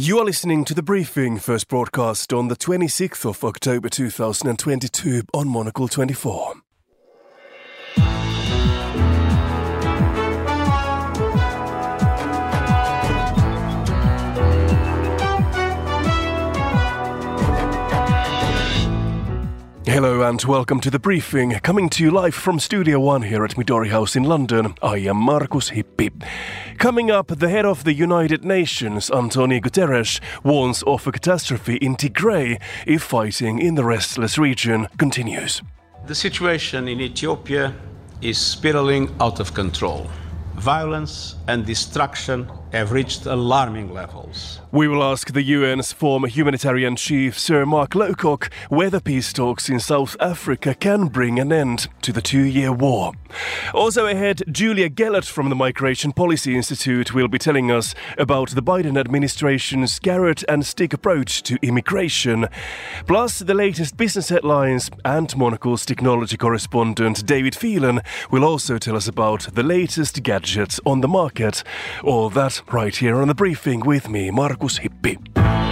You are listening to the briefing, first broadcast on the 26th of October 2022 on Monocle 24. Hello and welcome to the briefing, coming to you live from Studio One here at Midori House in London. I am Markus Hippi. Coming up, the head of the United Nations, Antonio Guterres, warns of a catastrophe in Tigray if fighting in the restless region continues. The situation in Ethiopia is spiraling out of control. Violence and destruction have reached alarming levels. We will ask the UN's former humanitarian chief, Sir Mark Lowcock, whether peace talks in South Africa can bring an end to the two year war. Also ahead, Julia Gelatt from the Migration Policy Institute will be telling us about the Biden administration's carrot and stick approach to immigration, plus the latest business headlines, and Monocle's technology correspondent David Phelan will also tell us about the latest gadgets on the market. All that right here on the briefing with me, Markus Hippi.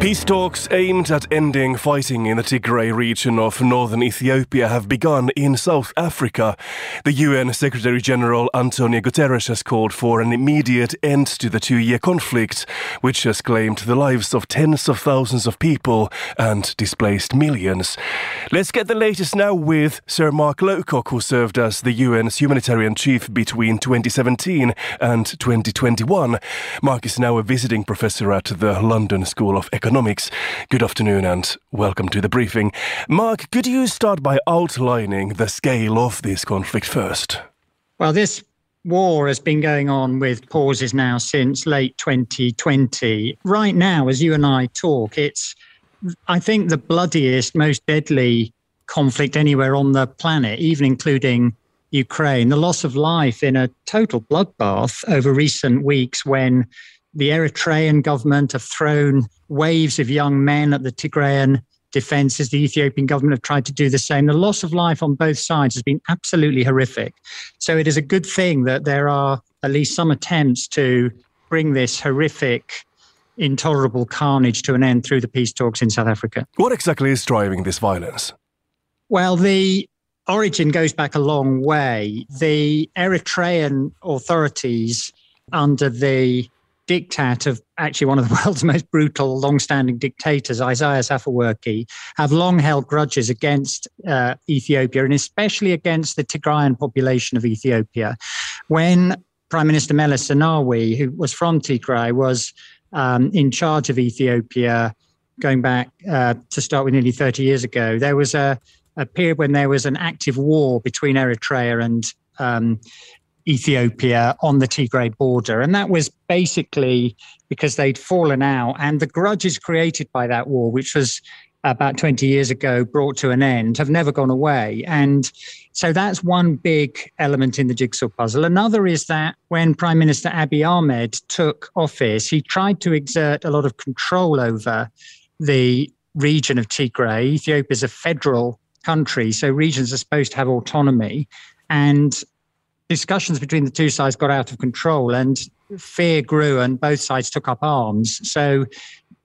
Peace talks aimed at ending fighting in the Tigray region of northern Ethiopia have begun in South Africa. The UN Secretary General Antonio Guterres has called for an immediate end to the two year conflict, which has claimed the lives of tens of thousands of people and displaced millions. Let's get the latest now with Sir Mark Lowcock, who served as the UN's humanitarian chief between 2017 and 2021. Mark is now a visiting professor at the London School of Economics Economics. Good afternoon and welcome to the briefing. Mark, could you start by outlining the scale of this conflict first? Well, this war has been going on with pauses now since late 2020. Right now, as you and I talk, it's, I think, the bloodiest, most deadly conflict anywhere on the planet, even including Ukraine. The loss of life in a total bloodbath over recent weeks when the Eritrean government have thrown waves of young men at the Tigrayan defenses. The Ethiopian government have tried to do the same. The loss of life on both sides has been absolutely horrific. So it is a good thing that there are at least some attempts to bring this horrific, intolerable carnage to an end through the peace talks in South Africa. What exactly is driving this violence? Well, the origin goes back a long way. The Eritrean authorities, under the diktat of actually one of the world's most brutal, long-standing dictators, Isaias Afwerki, have long held grudges against uh, Ethiopia and especially against the Tigrayan population of Ethiopia. When Prime Minister Meles Zenawi, who was from Tigray, was um, in charge of Ethiopia, going back uh, to start with nearly 30 years ago, there was a, a period when there was an active war between Eritrea and um, Ethiopia on the Tigray border. And that was basically because they'd fallen out. And the grudges created by that war, which was about 20 years ago brought to an end, have never gone away. And so that's one big element in the jigsaw puzzle. Another is that when Prime Minister Abiy Ahmed took office, he tried to exert a lot of control over the region of Tigray. Ethiopia is a federal country, so regions are supposed to have autonomy. And discussions between the two sides got out of control and fear grew and both sides took up arms. So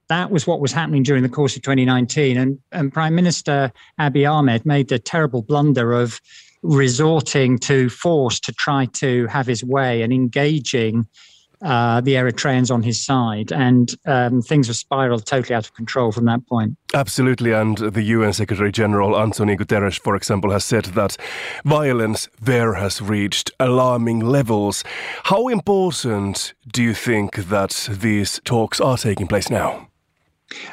that was what was happening during the course of 2019. And, and Prime Minister Abiy Ahmed made the terrible blunder of resorting to force to try to have his way and engaging uh, the Eritreans on his side, and um, things have spiraled totally out of control from that point. Absolutely, and the UN Secretary General Antonio Guterres, for example, has said that violence there has reached alarming levels. How important do you think that these talks are taking place now?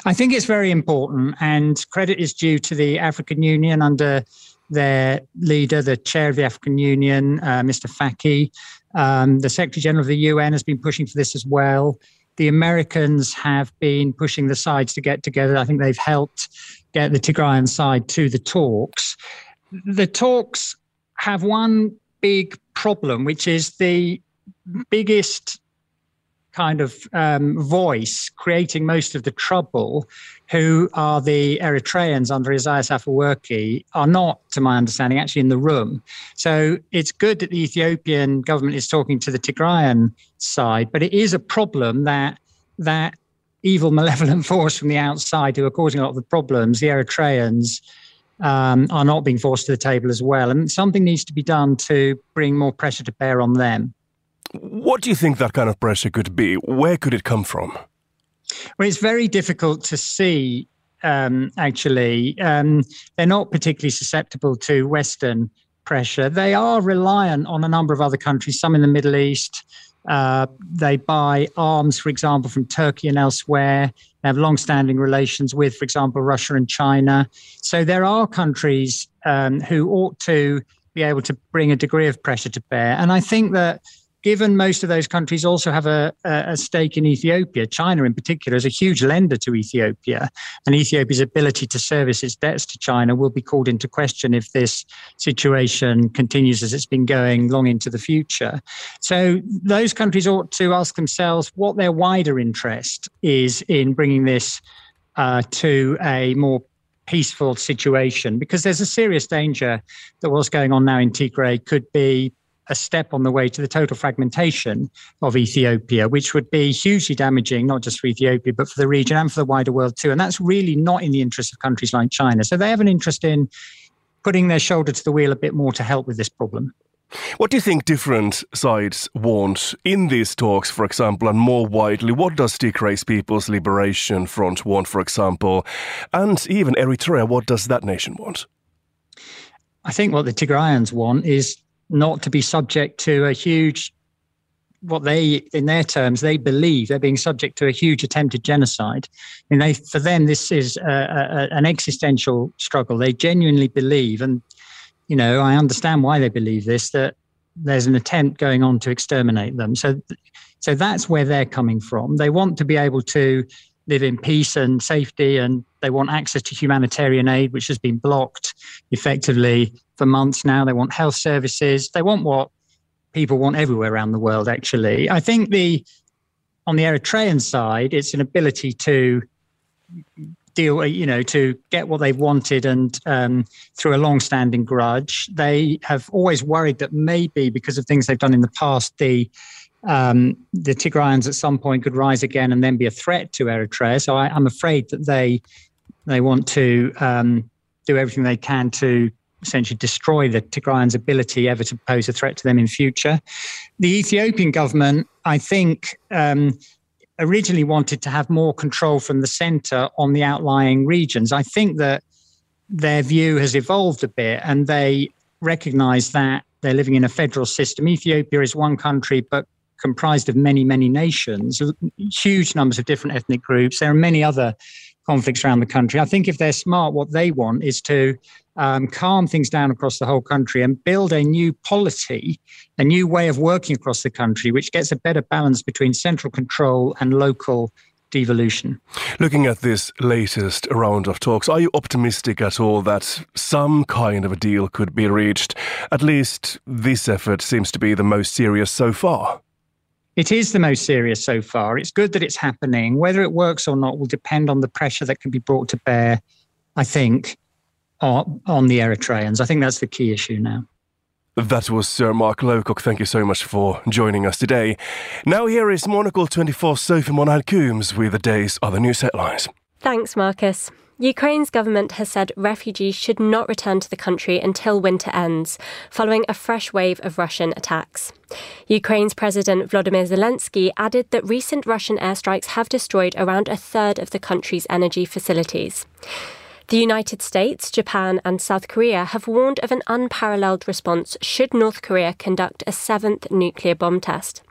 I think it's very important, and credit is due to the African Union under their leader, the chair of the African Union, uh, Mr. Faki, um, the Secretary General of the UN has been pushing for this as well. The Americans have been pushing the sides to get together. I think they've helped get the Tigrayan side to the talks. The talks have one big problem, which is the biggest kind of um, voice creating most of the trouble, who are the Eritreans under Isaias Afwerki, are not, to my understanding, actually in the room. So it's good that the Ethiopian government is talking to the Tigrayan side, but it is a problem that that evil, malevolent force from the outside who are causing a lot of the problems, the Eritreans, um, are not being forced to the table as well. And something needs to be done to bring more pressure to bear on them. What do you think that kind of pressure could be? Where could it come from? Well, it's very difficult to see, um, actually. Um, they're not particularly susceptible to Western pressure. They are reliant on a number of other countries, some in the Middle East. Uh, they buy arms, for example, from Turkey and elsewhere. They have long standing relations with, for example, Russia and China. So there are countries um, who ought to be able to bring a degree of pressure to bear. And I think that given most of those countries also have a, a, stake in Ethiopia, China in particular is a huge lender to Ethiopia, and Ethiopia's ability to service its debts to China will be called into question if this situation continues as it's been going long into the future. So those countries ought to ask themselves what their wider interest is in bringing this uh, to a more peaceful situation because there's a serious danger that what's going on now in Tigray could be a step on the way to the total fragmentation of Ethiopia, which would be hugely damaging, not just for Ethiopia, but for the region and for the wider world too. And that's really not in the interest of countries like China. So they have an interest in putting their shoulder to the wheel a bit more to help with this problem. What do you think different sides want in these talks, for example, and more widely? What does Tigray's People's Liberation Front want, for example? And even Eritrea, what does that nation want? I think what the Tigrayans want is not to be subject to a huge what they in their terms they believe they're being subject to a huge attempted genocide. And they for them this is a, a, an existential struggle. They genuinely believe and you know i understand why they believe this that there's an attempt going on to exterminate them. So so that's where they're coming from. They want to be able to live in peace and safety and they want access to humanitarian aid which has been blocked effectively for months now. They want health services. They want what people want everywhere around the world, actually. I think the on the Eritrean side, it's an ability to deal, you know, to get what they've wanted and um, through a long-standing grudge. They have always worried that maybe because of things they've done in the past, the um, the Tigrayans at some point could rise again and then be a threat to Eritrea. So I, am afraid that they they want to um, do everything they can to essentially destroy the Tigrayans' ability ever to pose a threat to them in future. The Ethiopian government, I think, um, originally wanted to have more control from the center on the outlying regions. I think that their view has evolved a bit and they recognize that they're living in a federal system. Ethiopia is one country, but comprised of many, many nations, huge numbers of different ethnic groups. There are many other conflicts around the country. I think if they're smart, what they want is to um, calm things down across the whole country and build a new polity, a new way of working across the country, which gets a better balance between central control and local devolution. Looking at this latest round of talks, are you optimistic at all that some kind of a deal could be reached? At least this effort seems to be the most serious so far. It is the most serious so far. It's good that it's happening. Whether it works or not will depend on the pressure that can be brought to bear, I think, on the Eritreans. I think that's the key issue now. That was Sir Mark Lowcock. Thank you so much for joining us today. Now here is Monocle 24 Sophie Monaghan Coombs with the day's other news headlines. Thanks, Marcus. Ukraine's government has said refugees should not return to the country until winter ends, following a fresh wave of Russian attacks. Ukraine's President Vladimir Zelensky added that recent Russian airstrikes have destroyed around a third of the country's energy facilities. The United States, Japan, and South Korea have warned of an unparalleled response should North Korea conduct a seventh nuclear bomb test.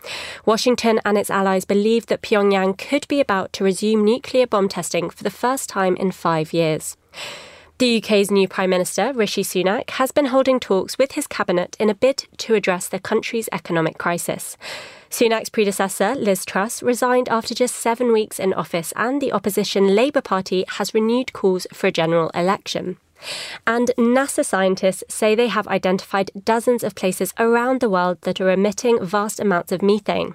Washington and its allies believe that Pyongyang could be about to resume nuclear bomb testing for the first time in five years. The UK's new Prime Minister, Rishi Sunak, has been holding talks with his cabinet in a bid to address the country's economic crisis. Sunak's predecessor, Liz Truss, resigned after just seven weeks in office, and the opposition Labour Party has renewed calls for a general election. And NASA scientists say they have identified dozens of places around the world that are emitting vast amounts of methane.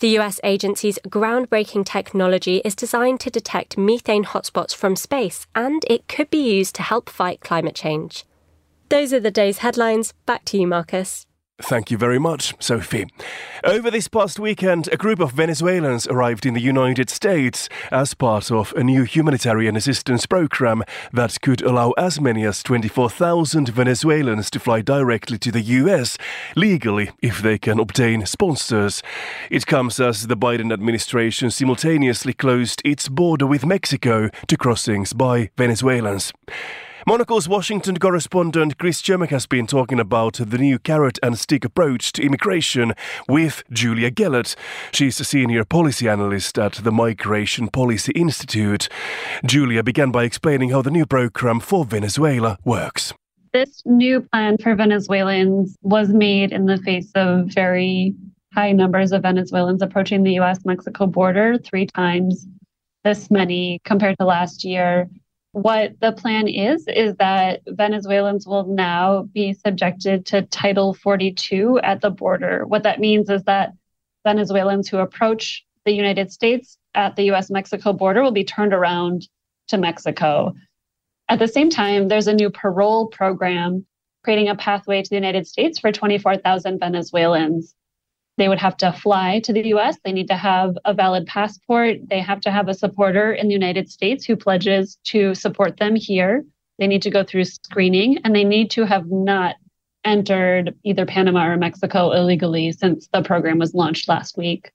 The US agency's groundbreaking technology is designed to detect methane hotspots from space, and it could be used to help fight climate change. Those are the day's headlines. Back to you, Marcus. Thank you very much, Sophie. Over this past weekend, a group of Venezuelans arrived in the United States as part of a new humanitarian assistance program that could allow as many as 24,000 Venezuelans to fly directly to the US legally if they can obtain sponsors. It comes as the Biden administration simultaneously closed its border with Mexico to crossings by Venezuelans. Monocle's Washington correspondent Chris Cermak has been talking about the new carrot and stick approach to immigration with Julia Gelatt. She's a senior policy analyst at the Migration Policy Institute. Julia began by explaining how the new program for Venezuela works. This new plan for Venezuelans was made in the face of very high numbers of Venezuelans approaching the US Mexico border, three times this many compared to last year what the plan is is that Venezuelans will now be subjected to Title 42 at the border. What that means is that Venezuelans who approach the United States at the US Mexico border will be turned around to Mexico. At the same time, there's a new parole program creating a pathway to the United States for 24,000 Venezuelans. They would have to fly to the US. They need to have a valid passport. They have to have a supporter in the United States who pledges to support them here. They need to go through screening and they need to have not entered either Panama or Mexico illegally since the program was launched last week.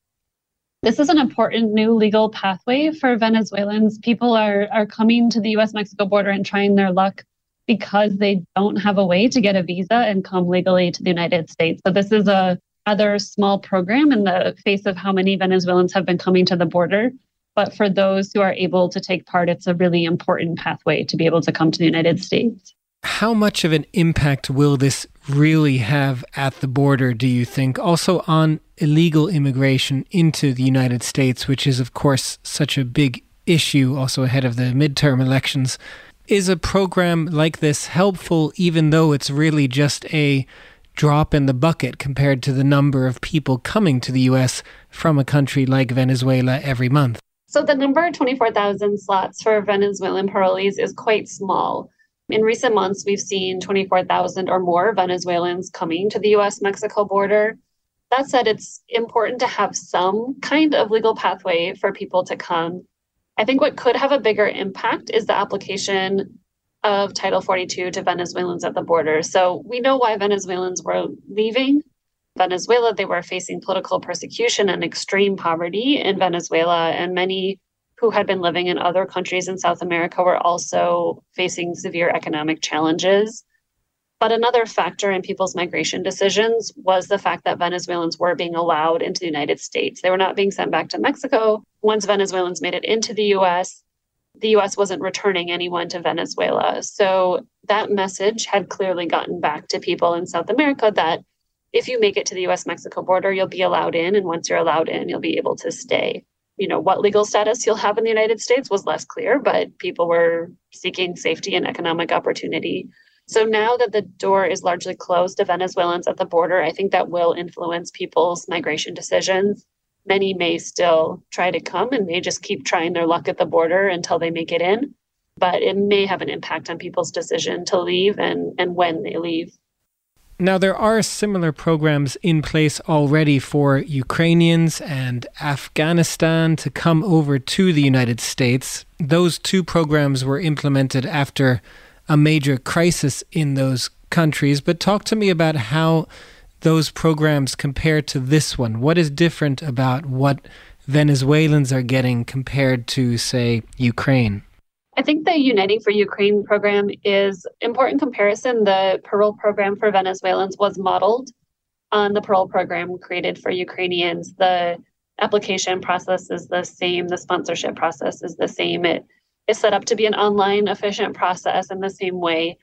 This is an important new legal pathway for Venezuelans. People are, are coming to the US Mexico border and trying their luck because they don't have a way to get a visa and come legally to the United States. So, this is a other small program in the face of how many Venezuelans have been coming to the border. But for those who are able to take part, it's a really important pathway to be able to come to the United States. How much of an impact will this really have at the border, do you think? Also on illegal immigration into the United States, which is, of course, such a big issue also ahead of the midterm elections. Is a program like this helpful, even though it's really just a drop in the bucket compared to the number of people coming to the US from a country like Venezuela every month? So, the number 24,000 slots for Venezuelan parolees is quite small. In recent months, we've seen 24,000 or more Venezuelans coming to the US Mexico border. That said, it's important to have some kind of legal pathway for people to come. I think what could have a bigger impact is the application of Title 42 to Venezuelans at the border. So we know why Venezuelans were leaving Venezuela. They were facing political persecution and extreme poverty in Venezuela, and many who had been living in other countries in South America were also facing severe economic challenges. But another factor in people's migration decisions was the fact that Venezuelans were being allowed into the United States. They were not being sent back to Mexico. Once Venezuelans made it into the US, the US wasn't returning anyone to Venezuela. So that message had clearly gotten back to people in South America that if you make it to the US Mexico border, you'll be allowed in. And once you're allowed in, you'll be able to stay. You know, what legal status you'll have in the United States was less clear, but people were seeking safety and economic opportunity. So now that the door is largely closed to Venezuelans at the border, I think that will influence people's migration decisions many may still try to come and may just keep trying their luck at the border until they make it in. But it may have an impact on people's decision to leave and, and when they leave. Now, there are similar programs in place already for Ukrainians and Afghanistan to come over to the United States. Those two programs were implemented after a major crisis in those countries. But talk to me about how those programs compare to this one? What is different about what Venezuelans are getting compared to, say, Ukraine? I think the Uniting for Ukraine program is important comparison. The parole program for Venezuelans was modeled on the parole program created for Ukrainians. The application process is the same, the sponsorship process is the same. It is set up to be an online efficient process in the same way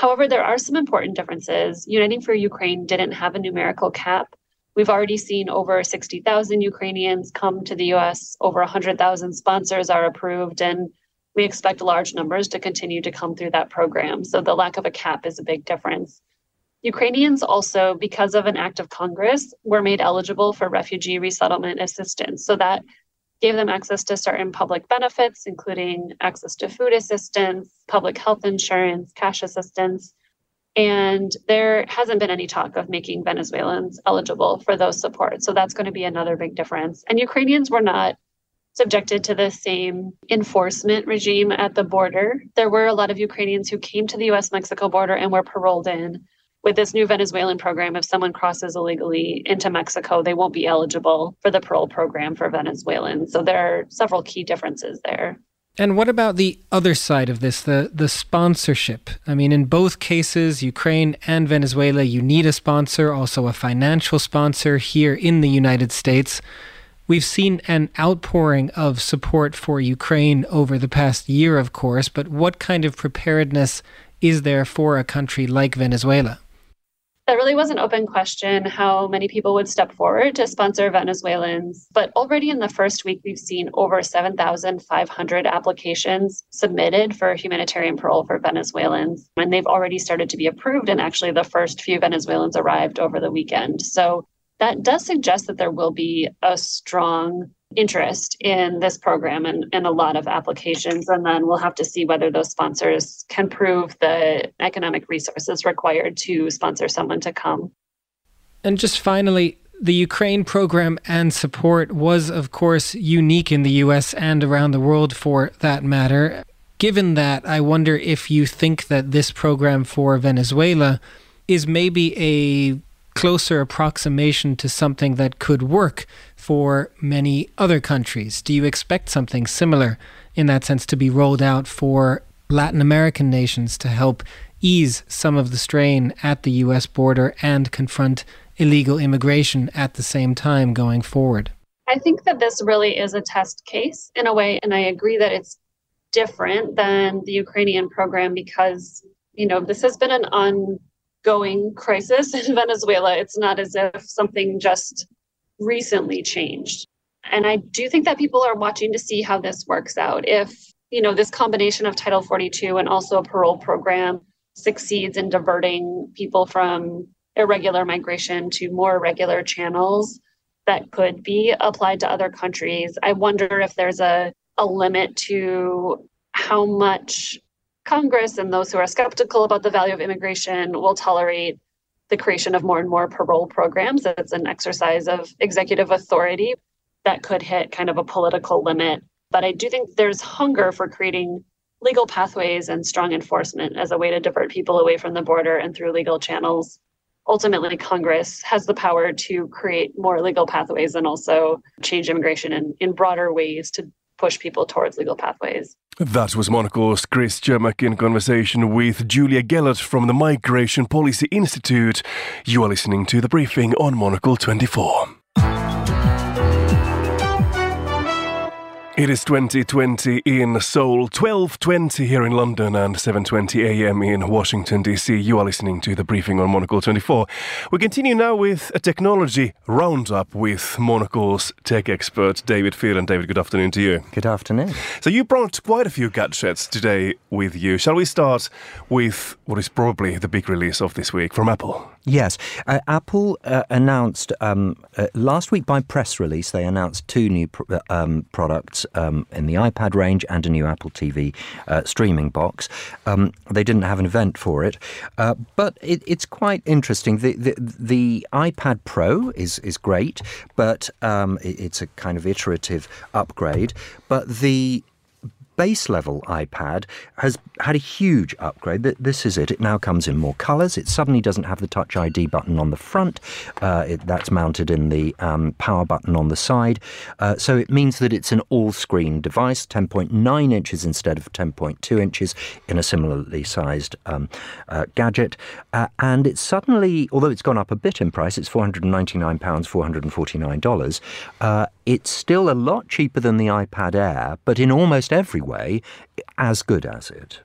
However, there are some important differences. Uniting for Ukraine didn't have a numerical cap. We've already seen over 60,000 Ukrainians come to the US, over 100,000 sponsors are approved, and we expect large numbers to continue to come through that program. So the lack of a cap is a big difference. Ukrainians also, because of an act of Congress, were made eligible for refugee resettlement assistance. So that gave them access to certain public benefits, including access to food assistance, public health insurance, cash assistance. And there hasn't been any talk of making Venezuelans eligible for those supports. So that's going to be another big difference. And Ukrainians were not subjected to the same enforcement regime at the border. There were a lot of Ukrainians who came to the US Mexico border and were paroled in. With this new Venezuelan program, if someone crosses illegally into Mexico, they won't be eligible for the parole program for Venezuelans. So there are several key differences there. And what about the other side of this, the the sponsorship? I mean, in both cases, Ukraine and Venezuela, you need a sponsor, also a financial sponsor here in the United States. We've seen an outpouring of support for Ukraine over the past year, of course, but what kind of preparedness is there for a country like Venezuela? That really was an open question how many people would step forward to sponsor Venezuelans. But already in the first week, we've seen over 7,500 applications submitted for humanitarian parole for Venezuelans. And they've already started to be approved. And actually, the first few Venezuelans arrived over the weekend. So that does suggest that there will be a strong interest in this program and, and a lot of applications. And then we'll have to see whether those sponsors can prove the economic resources required to sponsor someone to come. And just finally, the Ukraine program and support was, of course, unique in the US and around the world for that matter. Given that, I wonder if you think that this program for Venezuela is maybe a closer approximation to something that could work for many other countries? Do you expect something similar in that sense to be rolled out for Latin American nations to help ease some of the strain at the US border and confront illegal immigration at the same time going forward? I think that this really is a test case in a way, and I agree that it's different than the Ukrainian program because, you know, this has been an ongoing crisis in Venezuela. It's not as if something just recently changed. And I do think that people are watching to see how this works out. If, you know, this combination of Title 42 and also a parole program succeeds in diverting people from irregular migration to more regular channels that could be applied to other countries. I wonder if there's a, a limit to how much Congress and those who are skeptical about the value of immigration will tolerate the creation of more and more parole programs. It's an exercise of executive authority that could hit kind of a political limit. But I do think there's hunger for creating legal pathways and strong enforcement as a way to divert people away from the border and through legal channels. Ultimately, Congress has the power to create more legal pathways and also change immigration in, in broader ways to push people towards legal pathways. That was Monocle's Chris Cermak in conversation with Julia Gelatt from the Migration Policy Institute. You are listening to the briefing on Monocle 24. It is 2020 in Seoul, 12:20 here in London and 7:20 a.m. in Washington DC. You are listening to the briefing on Monocle 24. We continue now with a technology roundup with Monocle's tech expert David Phelan. David, good afternoon to you. Good afternoon. So you brought quite a few gadgets today with you. Shall we start with what is probably the big release of this week from Apple? Yes, uh, Apple uh, announced um, uh, last week by press release. They announced two new pr- uh, um, products um, in the iPad range and a new Apple TV uh, streaming box. Um, they didn't have an event for it, uh, but it, it's quite interesting. The, the, the iPad Pro is is great, but um, it, it's a kind of iterative upgrade. But the base level iPad has had a huge upgrade. This is it. It now comes in more colours. It suddenly doesn't have the Touch ID button on the front. Uh, it, that's mounted in the um, power button on the side. Uh, so it means that it's an all screen device, 10.9 inches instead of 10.2 inches in a similarly sized um, uh, gadget. Uh, and it's suddenly, although it's gone up a bit in price, it's £499, $449 it's still a lot cheaper than the iPad Air, but in almost every way, as good as it.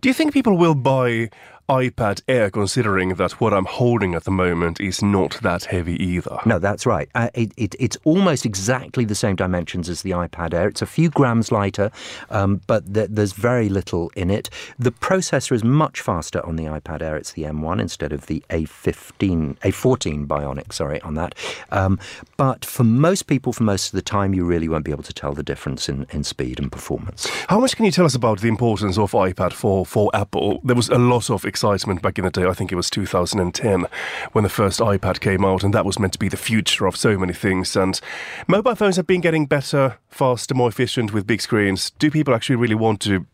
Do you think people will buy iPad Air, considering that what I'm holding at the moment is not that heavy either. No, that's right. Uh, it, it, it's almost exactly the same dimensions as the iPad Air. It's a few grams lighter, um, but th- there's very little in it. The processor is much faster on the iPad Air. It's the M1 instead of the A15, A14 Bionic. Sorry on that. Um, but for most people, for most of the time, you really won't be able to tell the difference in, in speed and performance. How much can you tell us about the importance of iPad for for Apple? There was a lot of excitement back in the day. I think it was 2010 when the first iPad came out, and that was meant to be the future of so many things. And mobile phones have been getting better, faster, more efficient with big screens. Do people actually really want to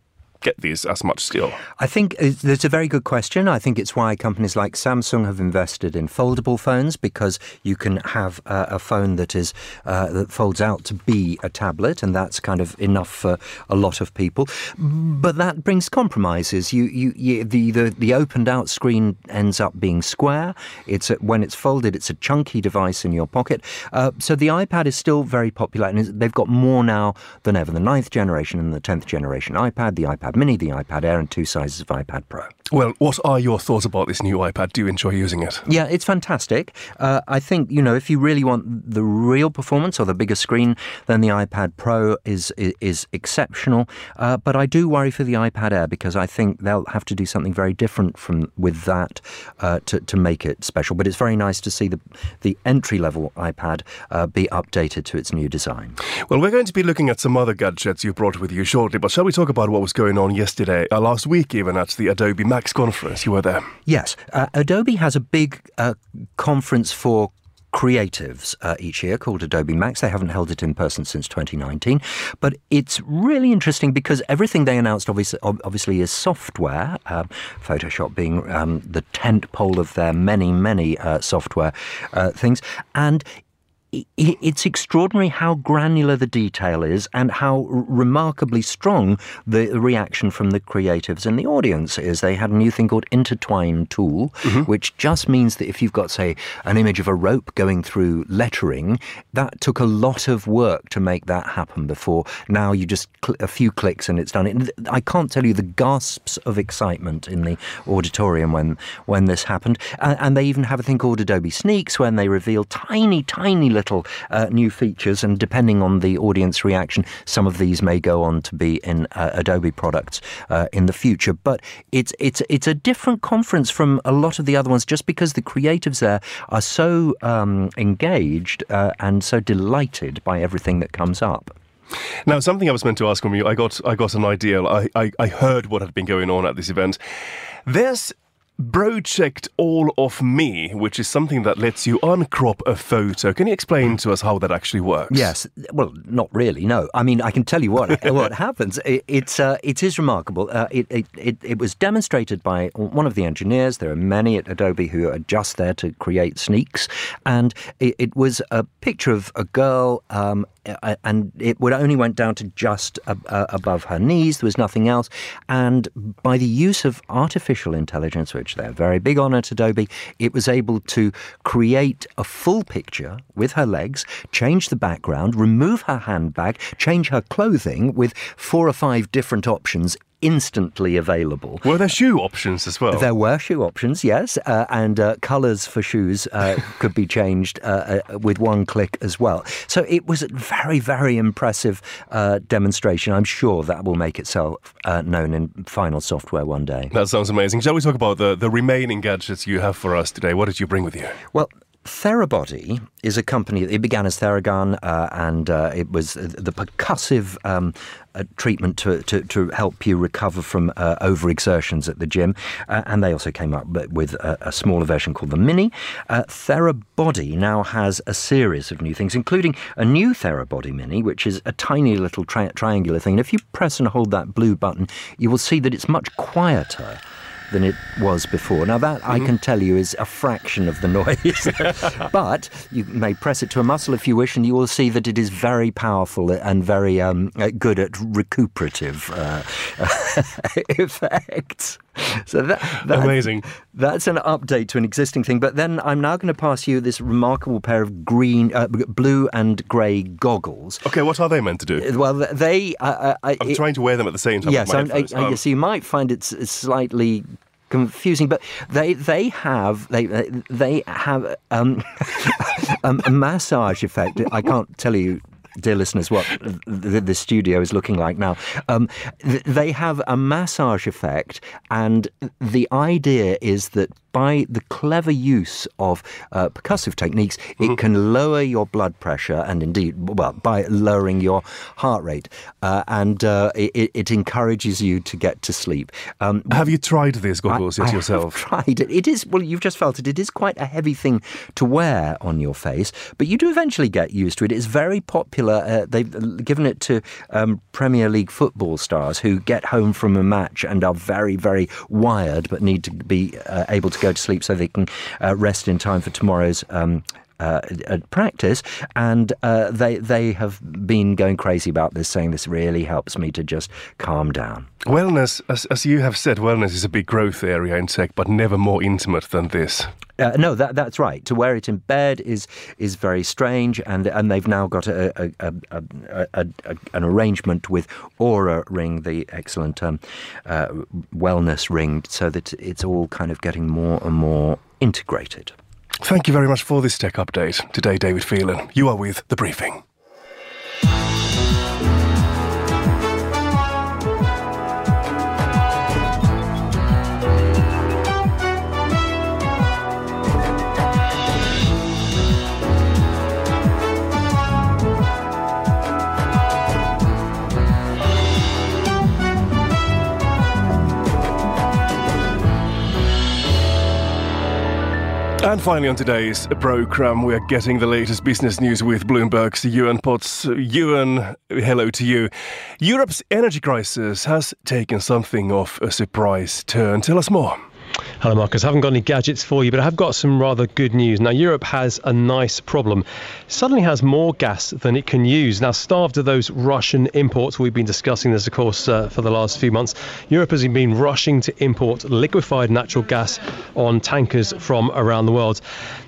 get these as much still? I think that's a very good question. I think it's why companies like Samsung have invested in foldable phones because you can have uh, a phone that is uh, that folds out to be a tablet, and that's kind of enough for a lot of people. But that brings compromises. You, you, you the, the the opened out screen ends up being square. It's a, when it's folded, it's a chunky device in your pocket. Uh, so the iPad is still very popular, and they've got more now than ever. The ninth generation and the tenth generation iPad, the iPad Mini, the iPad Air, and two sizes of iPad Pro. Well, what are your thoughts about this new iPad? Do you enjoy using it? Yeah, it's fantastic. Uh, I think you know if you really want the real performance or the bigger screen, then the iPad Pro is is, is exceptional. Uh, but I do worry for the iPad Air because I think they'll have to do something very different from with that uh, to to make it special. But it's very nice to see the the entry level iPad uh, be updated to its new design. Well, we're going to be looking at some other gadgets you brought with you shortly. But shall we talk about what was going on yesterday, uh, last week, even at the Adobe Max conference? You were there. Yes, uh, Adobe has a big uh, conference for creatives uh, each year called Adobe Max. They haven't held it in person since 2019, but it's really interesting because everything they announced obviously, obviously is software, uh, Photoshop being um, the tent pole of their many, many uh, software uh, things. And it's extraordinary how granular the detail is and how remarkably strong the reaction from the creatives and the audience is. They had a new thing called Intertwine Tool, mm-hmm. which just means that if you've got, say, an image of a rope going through lettering, that took a lot of work to make that happen before. Now you just cl- a few clicks and it's done. I can't tell you the gasps of excitement in the auditorium when when this happened. and they even have a thing called Adobe Sneaks when they reveal tiny, tiny little uh, new features, and depending on the audience reaction, some of these may go on to be in uh, Adobe products uh, in the future. But it's it's it's a different conference from a lot of the other ones, just because the creatives there are so um, engaged uh, and so delighted by everything that comes up. Now, something I was meant to ask from you, I got I got an idea. I, I, I heard what had been going on at this event. There's Bro checked all of me, which is something that lets you uncrop a photo. Can you explain to us how that actually works? Yes. Well, not really. No. I mean, I can tell you what what happens. It, it's uh, it is remarkable. Uh, it, it, it it was demonstrated by one of the engineers. There are many at Adobe who are just there to create sneaks, and it, it was a picture of a girl um, and it would only went down to just above her knees. There was nothing else. And by the use of artificial intelligence, which they're very big on at Adobe, it was able to create a full picture with her legs, change the background, remove her handbag, change her clothing with four or five different options instantly available. Were there shoe options as well? There were shoe options, yes, uh, and uh, colours for shoes uh, could be changed uh, uh, with one click as well. So it was a very, very impressive uh, demonstration. I'm sure that will make itself known in final software one day. That sounds amazing. Shall we talk about the, the remaining gadgets you have for us today? What did you bring with you? Well, Therabody is a company. It began as Theragun, uh, and uh, it was the percussive um, uh, treatment to, to, to, help you recover from uh, overexertions at the gym. Uh, and they also came up with a, a smaller version called the Mini. Uh, Therabody now has a series of new things, including a new Therabody Mini, which is a tiny little tri- triangular thing. And if you press and hold that blue button, you will see that it's much quieter than it was before. Now, that mm-hmm. I can tell you is a fraction of the noise, but you may press it to a muscle if you wish, and you will see that it is very powerful and very um, good at recuperative uh, effects. So that, that, amazing. That's an update to an existing thing. But then I'm now going to pass you this remarkable pair of green, uh, blue and grey goggles. Okay, what are they meant to do? Well, they. Uh, I, am trying to wear them at the same time. Yes, yeah, so, uh, you see, you might find it slightly confusing, but they they have they they have um, um, a massage effect. I can't tell you dear listeners, what the, the studio is looking like now. Um, they have a massage effect, and the idea is that by the clever use of uh, percussive techniques, mm-hmm. it can lower your blood pressure and indeed, well, by lowering your heart rate. Uh, and uh, it, it, encourages you to get to sleep. Um, have you tried these goggles I, yourself? I have tried it. It is, well, you've just felt it. It is quite a heavy thing to wear on your face, but you do eventually get used to it. It's very popular. Uh, they've given it to um, Premier League football stars who get home from a match and are very, very wired but need to be uh, able to go to sleep so they can uh, rest in time for tomorrow's um, uh, practice, and uh, they they have been going crazy about this, saying this really helps me to just calm down. Wellness, as, as you have said, wellness is a big growth area in tech, but never more intimate than this. Uh, no, that, that's right. To wear it in bed is is very strange, and and they've now got a, a, a, a an arrangement with Oura Ring, the excellent um, uh, wellness ring, so that it's all kind of getting more and more integrated. Thank you very much for this tech update. Today, David Phelan, you are with The Briefing. And finally, on today's program, we are getting the latest business news with Bloomberg's Yuan Potts. Yuan, hello to you. Europe's energy crisis has taken something of a surprise turn. Tell us more. Hello, Marcus. I haven't got any gadgets for you, but I have got some rather good news. Now, Europe has a nice problem. It suddenly has more gas than it can use. Now, starved of those Russian imports, we've been discussing this, of course, uh, for the last few months. Europe has been rushing to import liquefied natural gas on tankers from around the world.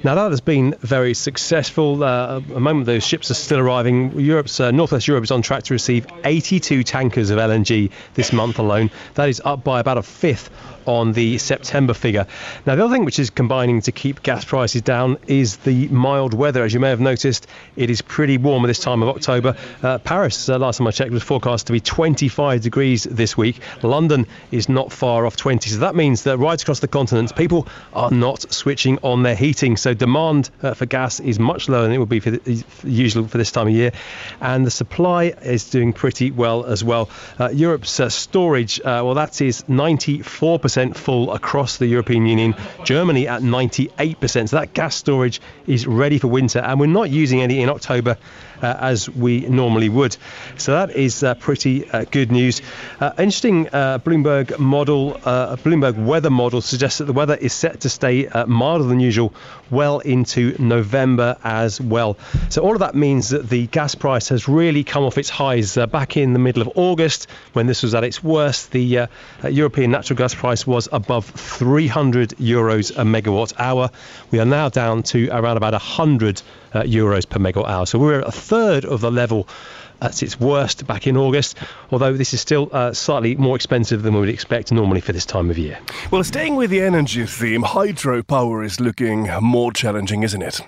Now, that has been very successful. Uh, a moment those ships are still arriving, Europe's uh, Northwest Europe is on track to receive 82 tankers of LNG this month alone. That is up by about a fifth on the September figure. Now, the other thing which is combining to keep gas prices down is the mild weather. As you may have noticed, it is pretty warm at this time of October. Uh, Paris, uh, last time I checked, was forecast to be 25 degrees this week. London is not far off 20. So that means that right across the continent, people are not switching on their heating. So demand uh, for gas is much lower than it would be for the, usual for this time of year. And the supply is doing pretty well as well. Uh, Europe's uh, storage, uh, well, that is 94% full across the European Union. Germany at 98%. So that gas storage is ready for winter, and we're not using any in October uh, as we normally would. So that is uh, pretty uh, good news. Uh, interesting uh, Bloomberg model, uh, Bloomberg weather model suggests that the weather is set to stay milder than usual well into November as well. So all of that means that the gas price has really come off its highs back in the middle of August when this was at its worst. The European natural gas price was above 300 euros a megawatt hour. We are now down to around about 100 uh, euros per megawatt hour. So we're at a third of the level at its worst back in August, although this is still uh, slightly more expensive than we would expect normally for this time of year. Well, staying with the energy theme, hydropower is looking more challenging, isn't it?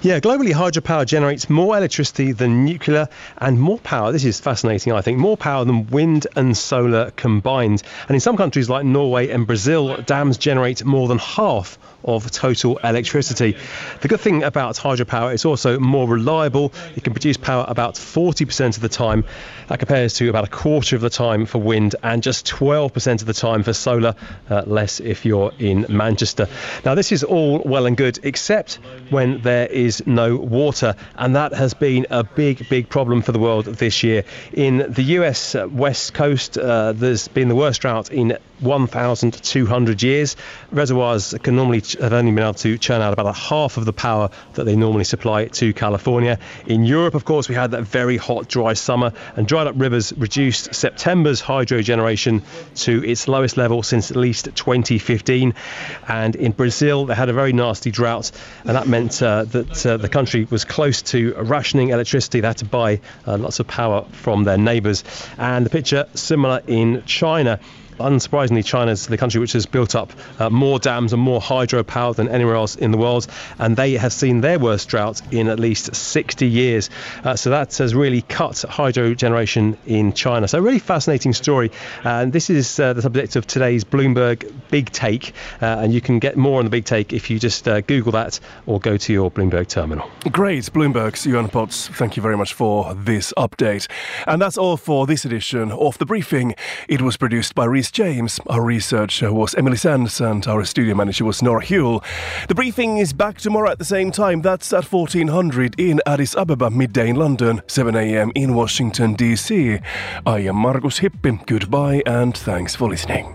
Yeah, globally, hydropower generates more electricity than nuclear and more power. This is fascinating, I think. More power than wind and solar combined. And in some countries like Norway and Brazil, dams generate more than half of total electricity. The good thing about hydropower is also more reliable. It can produce power about 40% of the time. That compares to about a quarter of the time for wind and just 12% of the time for solar, uh, less if you're in Manchester. Now, this is all well and good, except when there is no water, and that has been a big, big problem for the world this year. In the US West Coast, uh, there's been the worst drought in 1,200 years. Reservoirs can normally have only been able to churn out about a half of the power that they normally supply to California. In Europe, of course, we had that very hot, dry summer, and dried up rivers reduced September's hydro generation to its lowest level since at least 2015. And in Brazil, they had a very nasty drought, and that meant uh, that uh, the country was close to rationing electricity. They had to buy uh, lots of power from their neighbours. And the picture similar in China. Unsurprisingly, China's the country which has built up uh, more dams and more hydropower than anywhere else in the world, and they have seen their worst drought in at least 60 years. Uh, so that has really cut hydro generation in China. So, a really fascinating story. and this is uh, the subject of today's Bloomberg Big Take, uh, and you can get more on the Big Take if you just uh, Google that or go to your Bloomberg terminal. Great, Bloomberg's Johan Potts. Thank you very much for this update. And that's all for this edition of The Briefing. It was produced by Reese James. Our researcher was Emily Sands and our studio manager was Nora Hewell. The Briefing is back tomorrow at the same time. That's at 1400 in Addis Ababa, midday in London, 7am in Washington, D.C. I am Markus Hippi. Goodbye and thanks for listening.